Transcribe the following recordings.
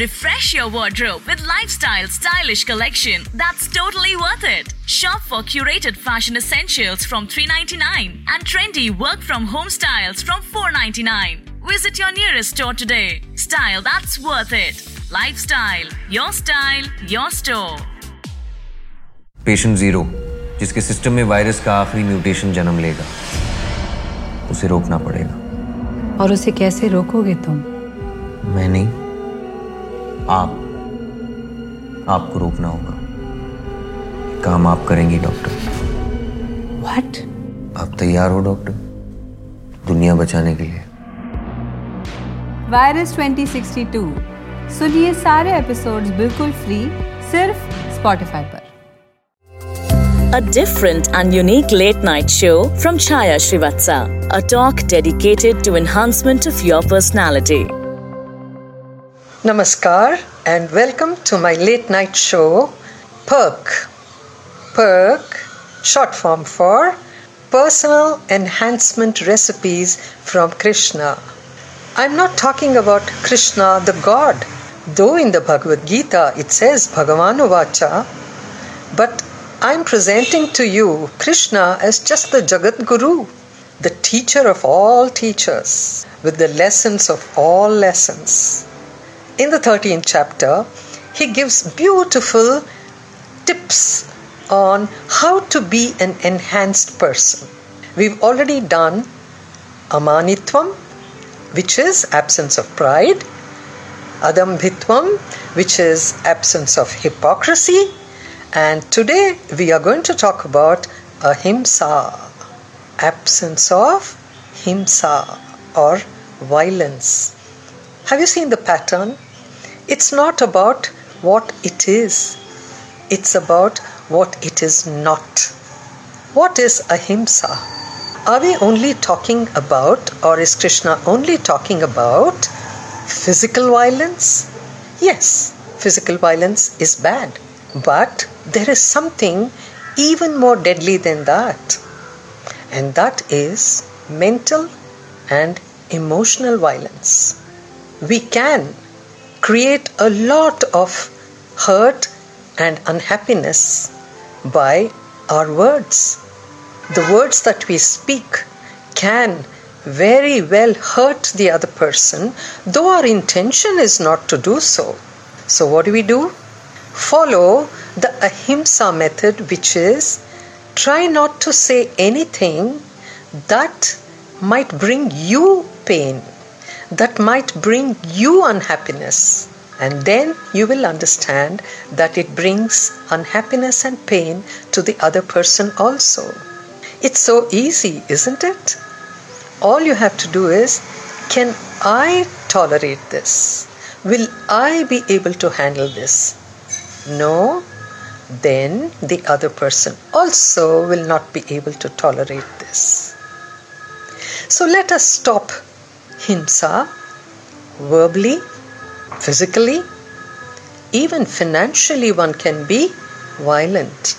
Refresh your wardrobe with lifestyle stylish collection that's totally worth it. Shop for curated fashion essentials from 399 and trendy work from home styles from 499. Visit your nearest store today. Style that's worth it. Lifestyle, your style, your store. Patient zero जिसके system में virus का आखिरी mutation जन्म लेगा उसे रोकना पड़ेगा और उसे कैसे रोकोगे तुम मैं नहीं आप आपको रोकना होगा काम आप करेंगी डॉक्टर व्हाट आप तैयार हो डॉक्टर दुनिया बचाने के लिए वायरस 2062 सुनिए सारे एपिसोड्स बिल्कुल फ्री सिर्फ़ स्पॉटिफाई पर A different and unique late night show from Chaya Srivatsa. A talk dedicated to enhancement of your personality. Namaskar and welcome to my late night show, Perk. Perk, short form for Personal Enhancement Recipes from Krishna. I'm not talking about Krishna the God, though in the Bhagavad Gita it says Bhagavan Uvacha, but I'm presenting to you Krishna as just the Jagat Guru, the teacher of all teachers, with the lessons of all lessons. In the 13th chapter, he gives beautiful tips on how to be an enhanced person. We've already done amanitvam, which is absence of pride, adambhitvam, which is absence of hypocrisy, and today we are going to talk about ahimsa, absence of himsa or violence. Have you seen the pattern? It's not about what it is, it's about what it is not. What is ahimsa? Are we only talking about, or is Krishna only talking about physical violence? Yes, physical violence is bad, but there is something even more deadly than that, and that is mental and emotional violence. We can create a lot of hurt and unhappiness by our words. The words that we speak can very well hurt the other person, though our intention is not to do so. So, what do we do? Follow the ahimsa method, which is try not to say anything that might bring you pain, that might bring you unhappiness. And then you will understand that it brings unhappiness and pain to the other person also. It's so easy, isn't it? All you have to do is can I tolerate this? Will I be able to handle this? No, then the other person also will not be able to tolerate this. So let us stop himsa verbally, physically, even financially, one can be violent.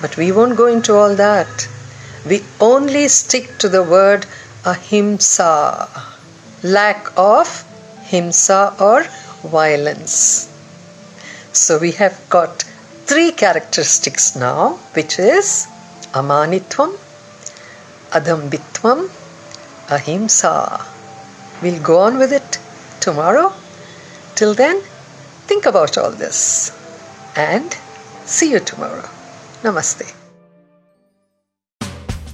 But we won't go into all that. We only stick to the word ahimsa, lack of himsa or violence. So we have got three characteristics now, which is amanitvam, adambhitvam, ahimsa. We'll go on with it tomorrow. Till then, think about all this and see you tomorrow. Namaste.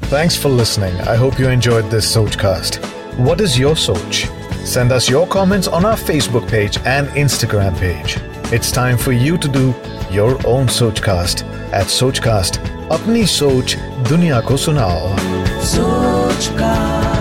Thanks for listening. I hope you enjoyed this Sochcast. What is your Soch? Send us your comments on our Facebook page and Instagram page. It's time for you to do your own Sochcast at Sochcast. Apni Soch Dunya Ko Sunao. Sochcast.